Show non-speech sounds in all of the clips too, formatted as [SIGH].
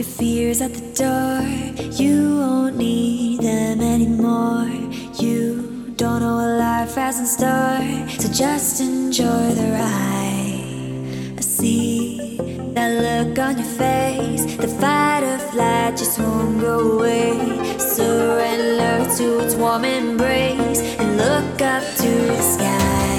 Your fears at the door, you won't need them anymore. You don't know what life has in store, so just enjoy the ride. I see that look on your face, the fight or flight just won't go away. Surrender to its warm embrace and look up to the sky.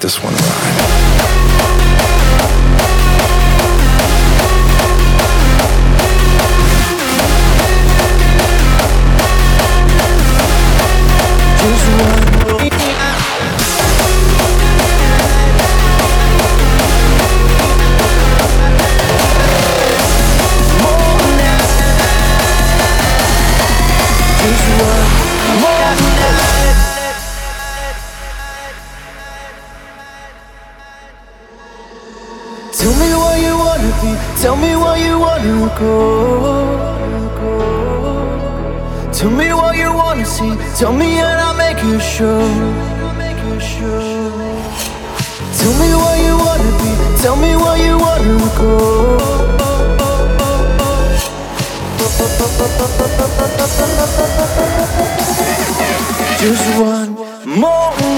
this one. more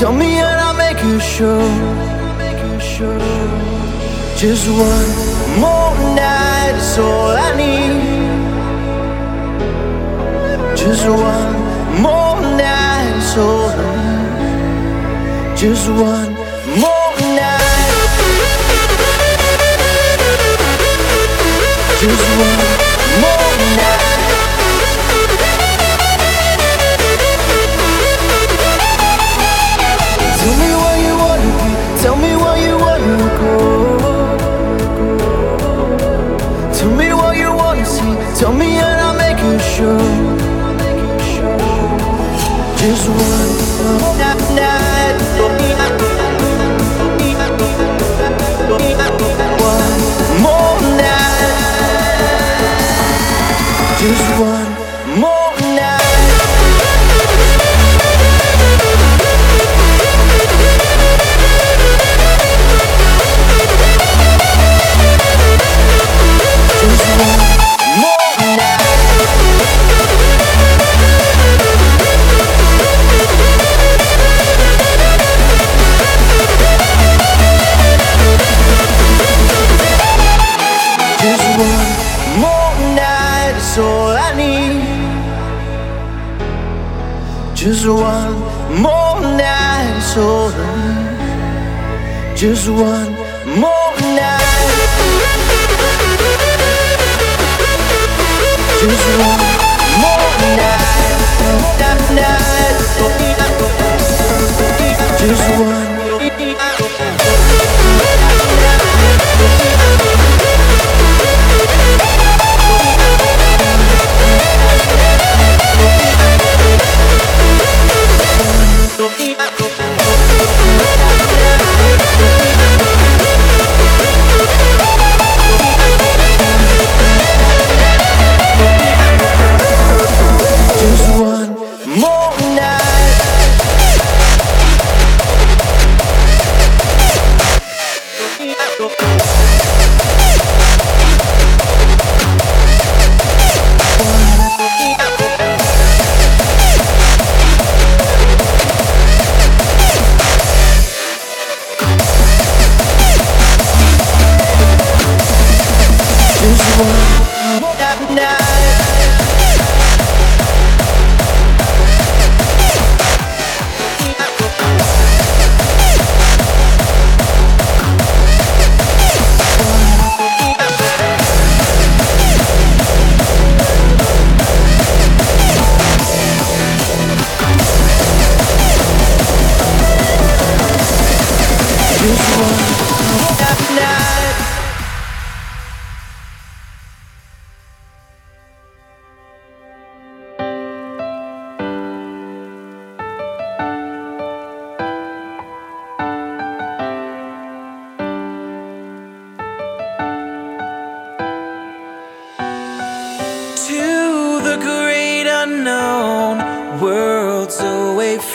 Tell me and I'll make you sure. Just one more night is all I need. Just one more night is all I need. Just one more night. Just one. just one Just one more night, so just one more night. Just one more night, night, night. Just one.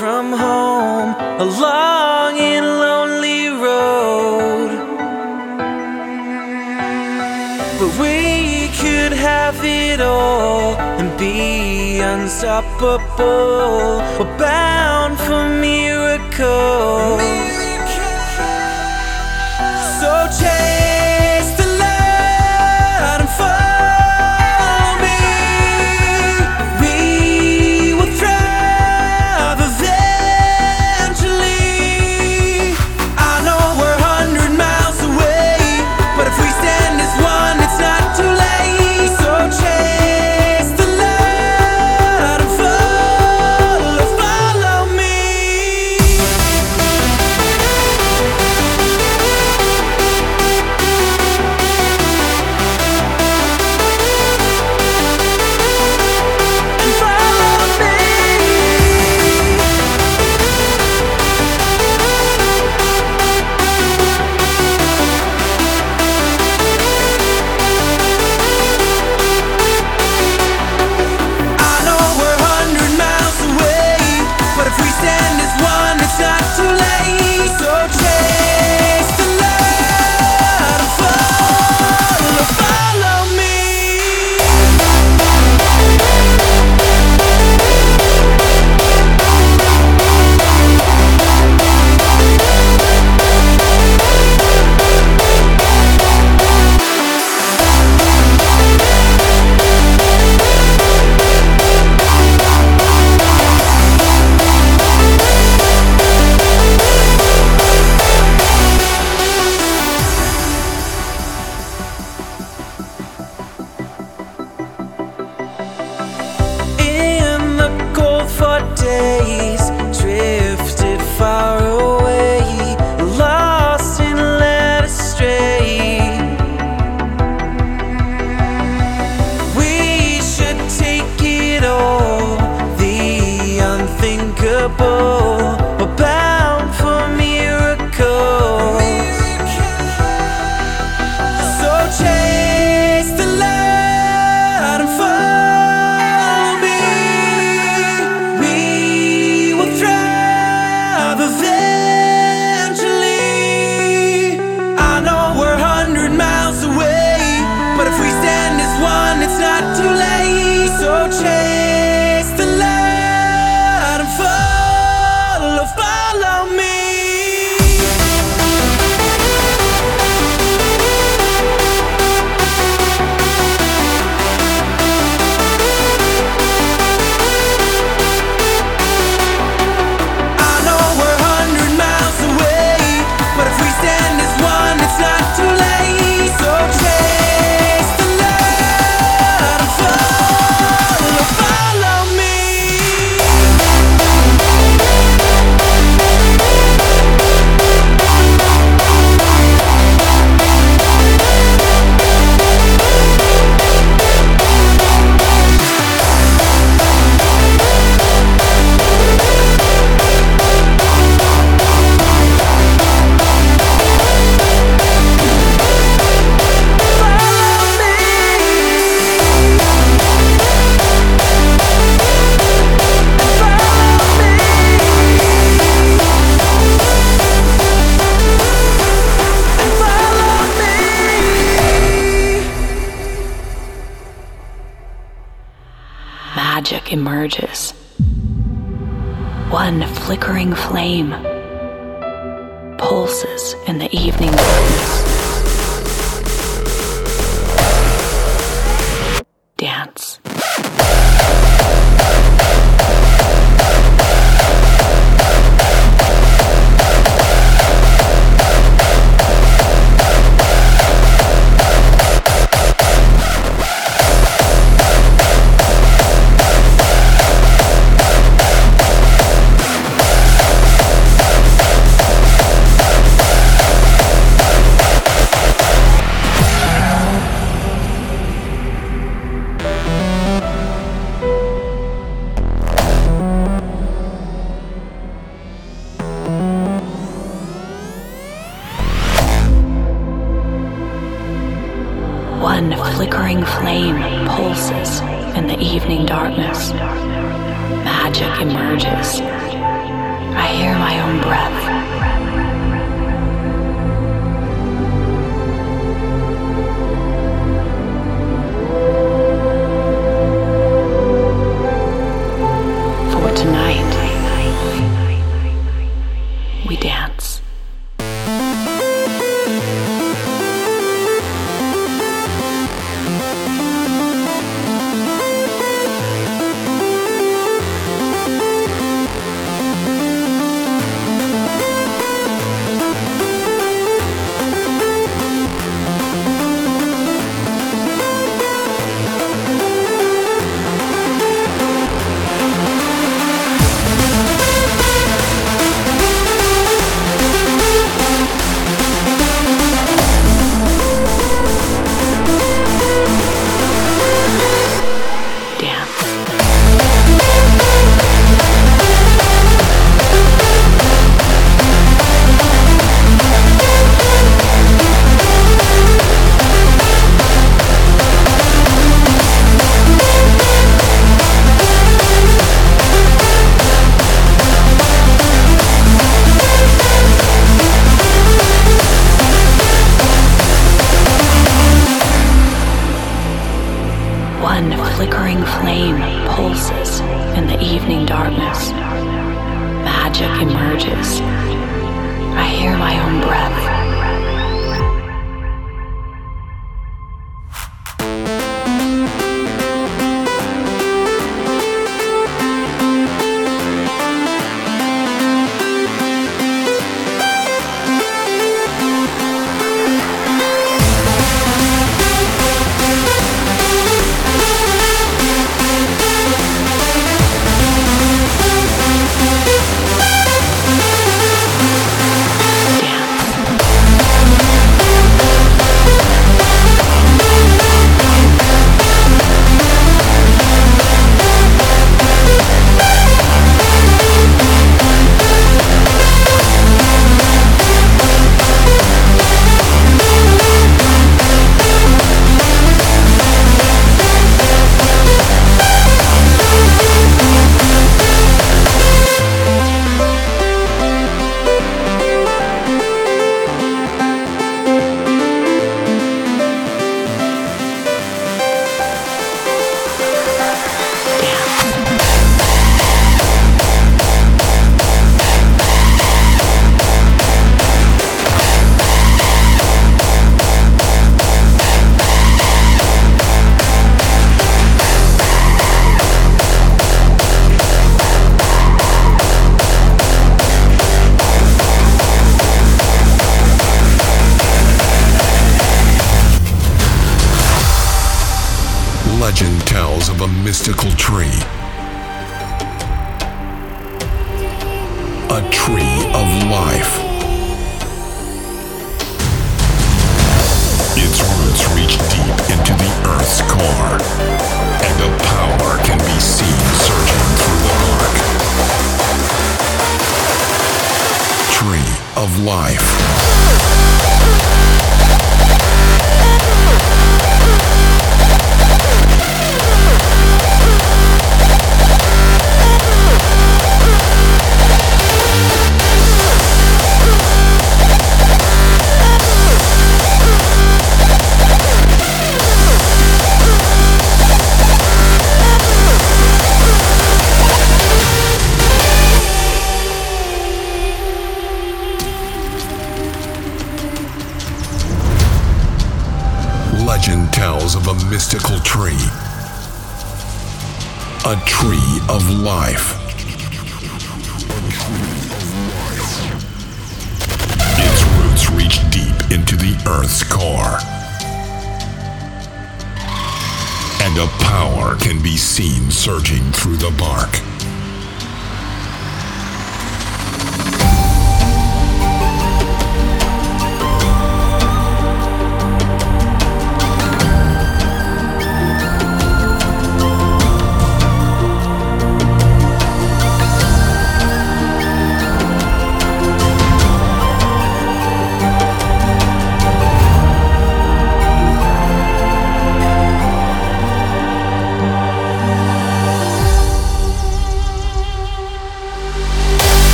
from home a long and lonely road. But we could have it all and be unstoppable. We're bound for miracles. magic emerges. One flickering flame pulses in the evening breeze.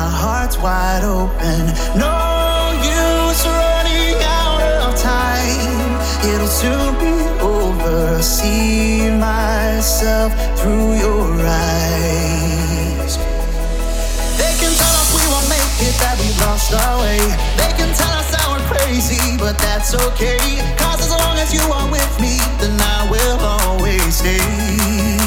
my heart's wide open. No use running out of time. It'll soon be over. See myself through your eyes. They can tell us we won't make it, that we lost our way. They can tell us that we're crazy, but that's okay. Cause as long as you are with me, then I will always stay.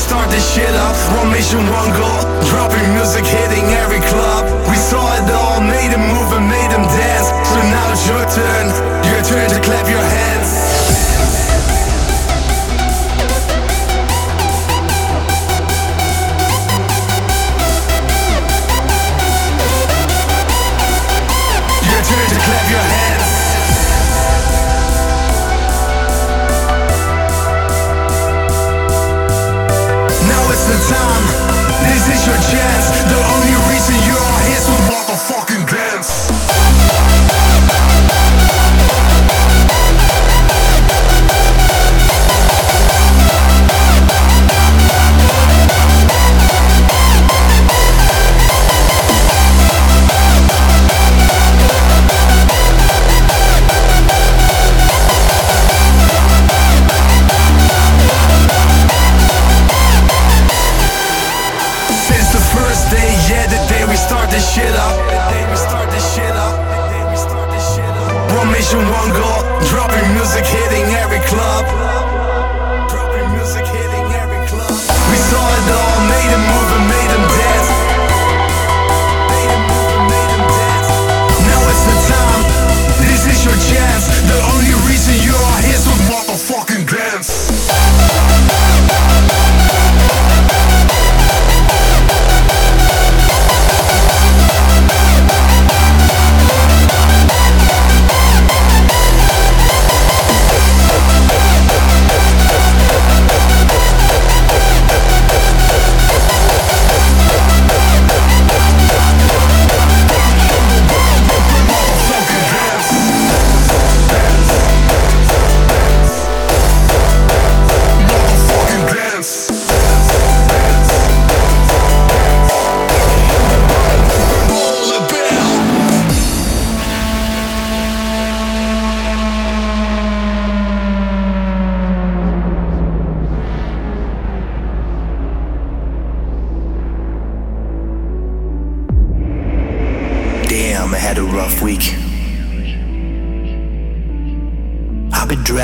start this shit up. One mission, one goal. Dropping music, hitting every club. We saw it all, made them move and made them dance. So now it's your turn. Your turn to clap your hands.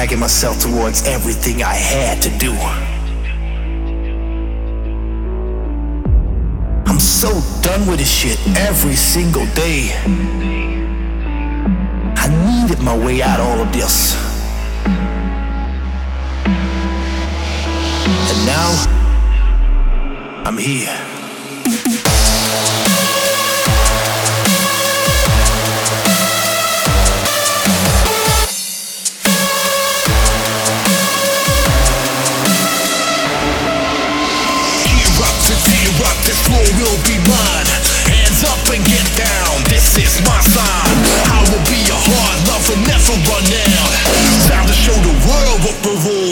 dragging myself towards everything I had to do. I'm so done with this shit every single day. I needed my way out of all of this. And now, I'm here. this my sign. I will be a hard lover, never run out. Time to show the world what we're.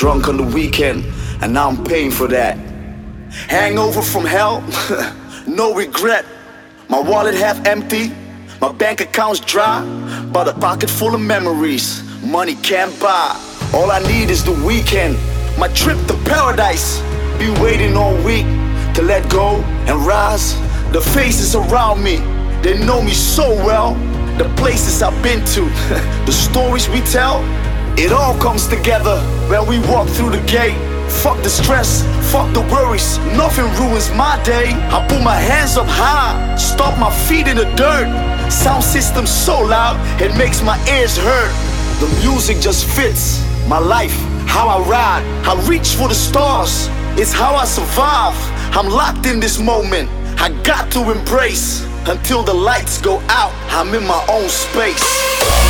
Drunk on the weekend, and now I'm paying for that. Hangover from hell, [LAUGHS] no regret. My wallet half empty, my bank account's dry, but a pocket full of memories. Money can't buy. All I need is the weekend, my trip to paradise. Be waiting all week to let go and rise. The faces around me, they know me so well. The places I've been to, [LAUGHS] the stories we tell, it all comes together when we walk through the gate. Fuck the stress, fuck the worries, nothing ruins my day. I put my hands up high, stomp my feet in the dirt. Sound system so loud, it makes my ears hurt. The music just fits my life, how I ride. I reach for the stars, it's how I survive. I'm locked in this moment, I got to embrace. Until the lights go out, I'm in my own space.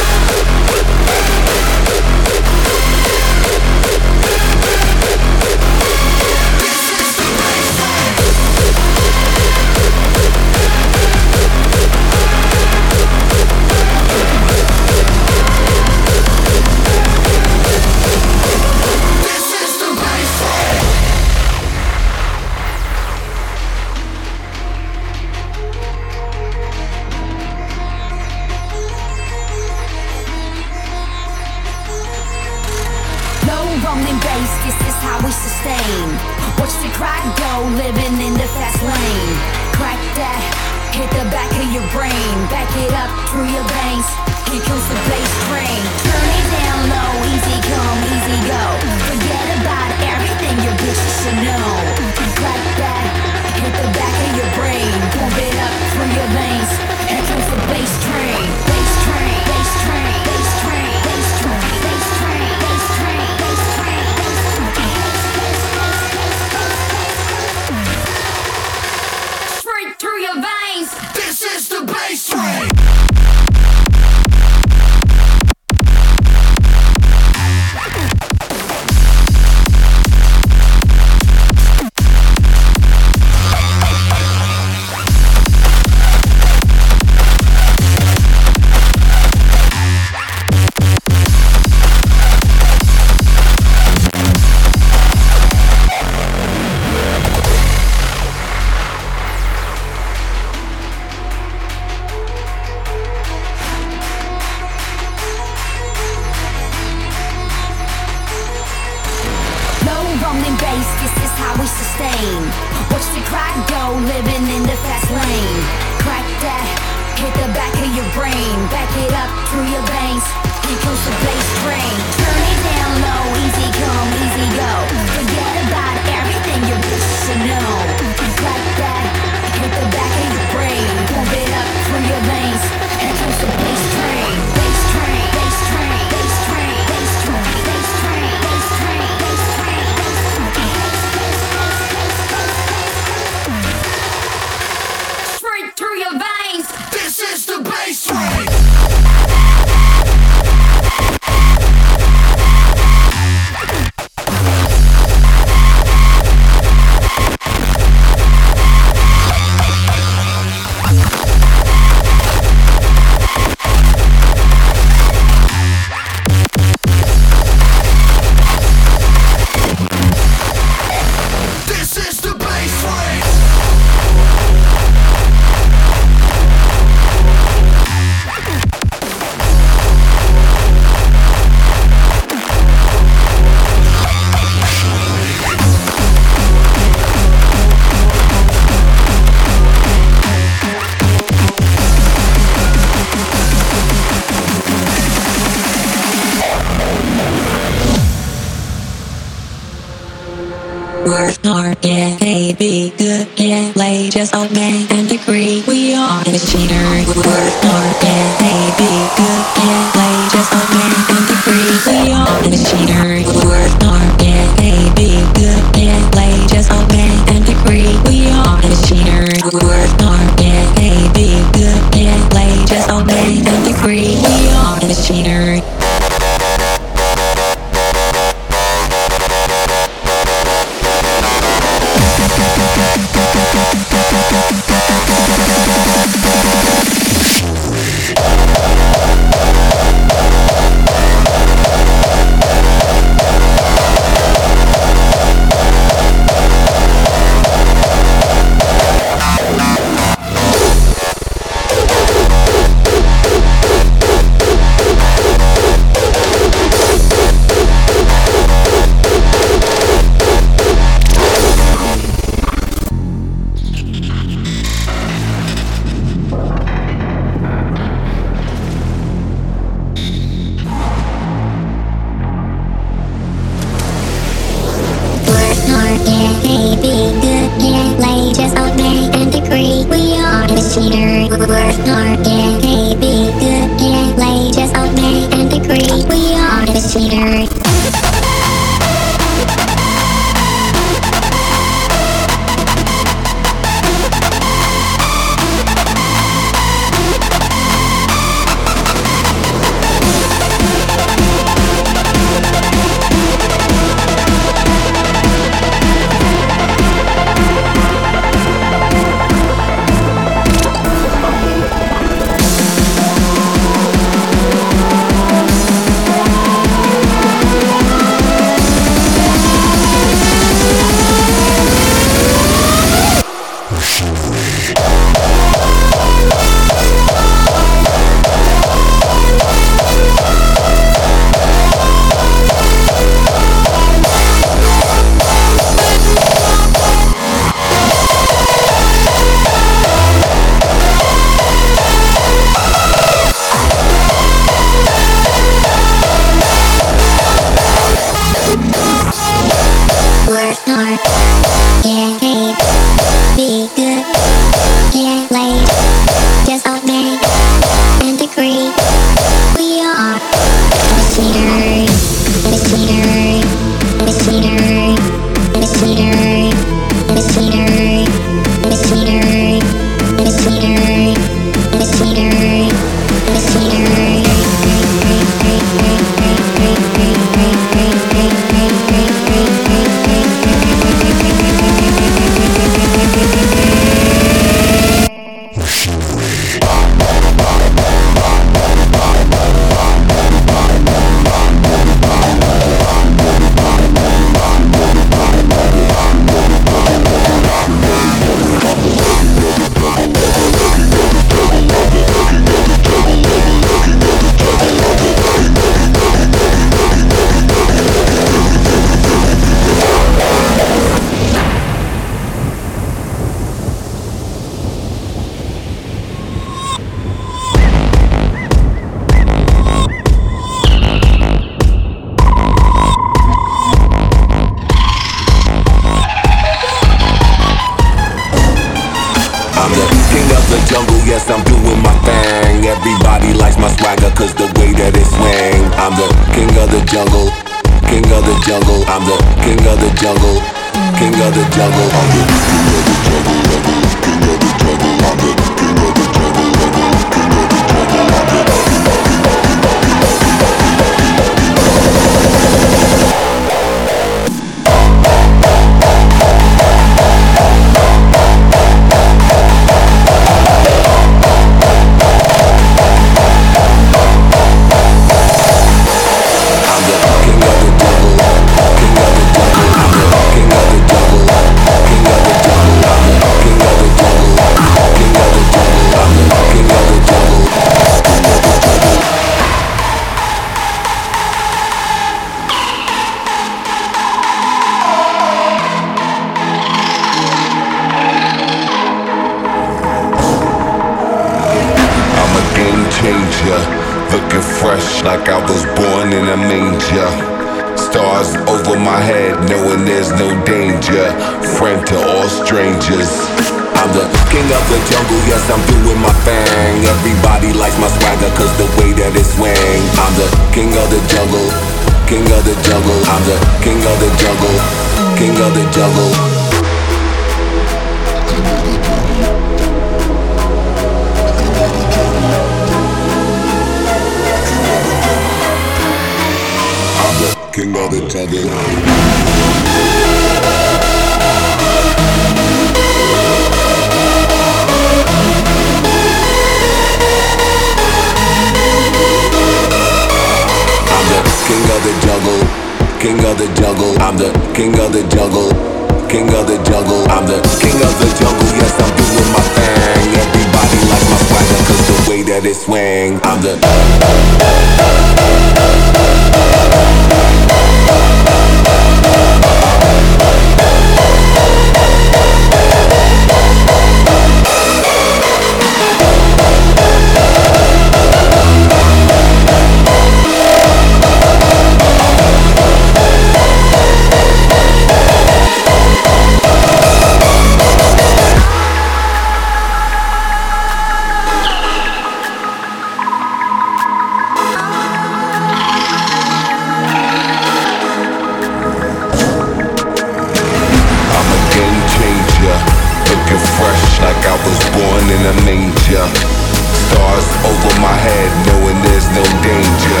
Stars over my head, knowing there's no danger.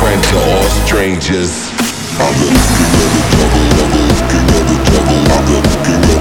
Friend to all strangers. I'm a king of the jungle, I'm the king of the jungle, I'm the king of the jungle.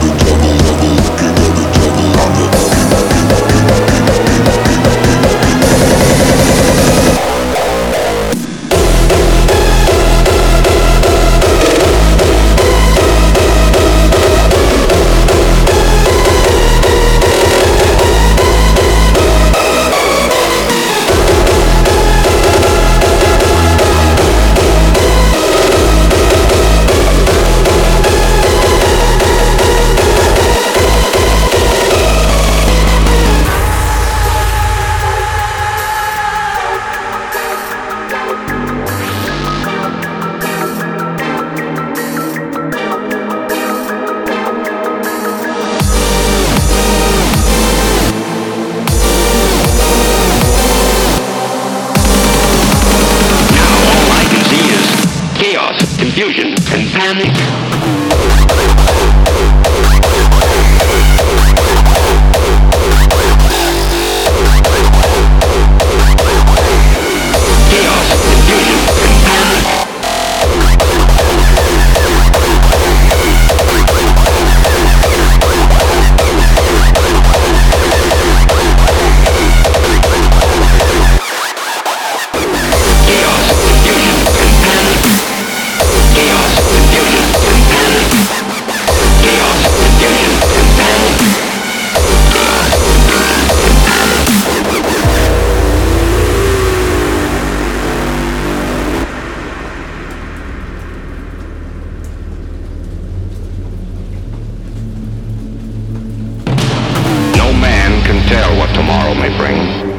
tell what tomorrow may bring.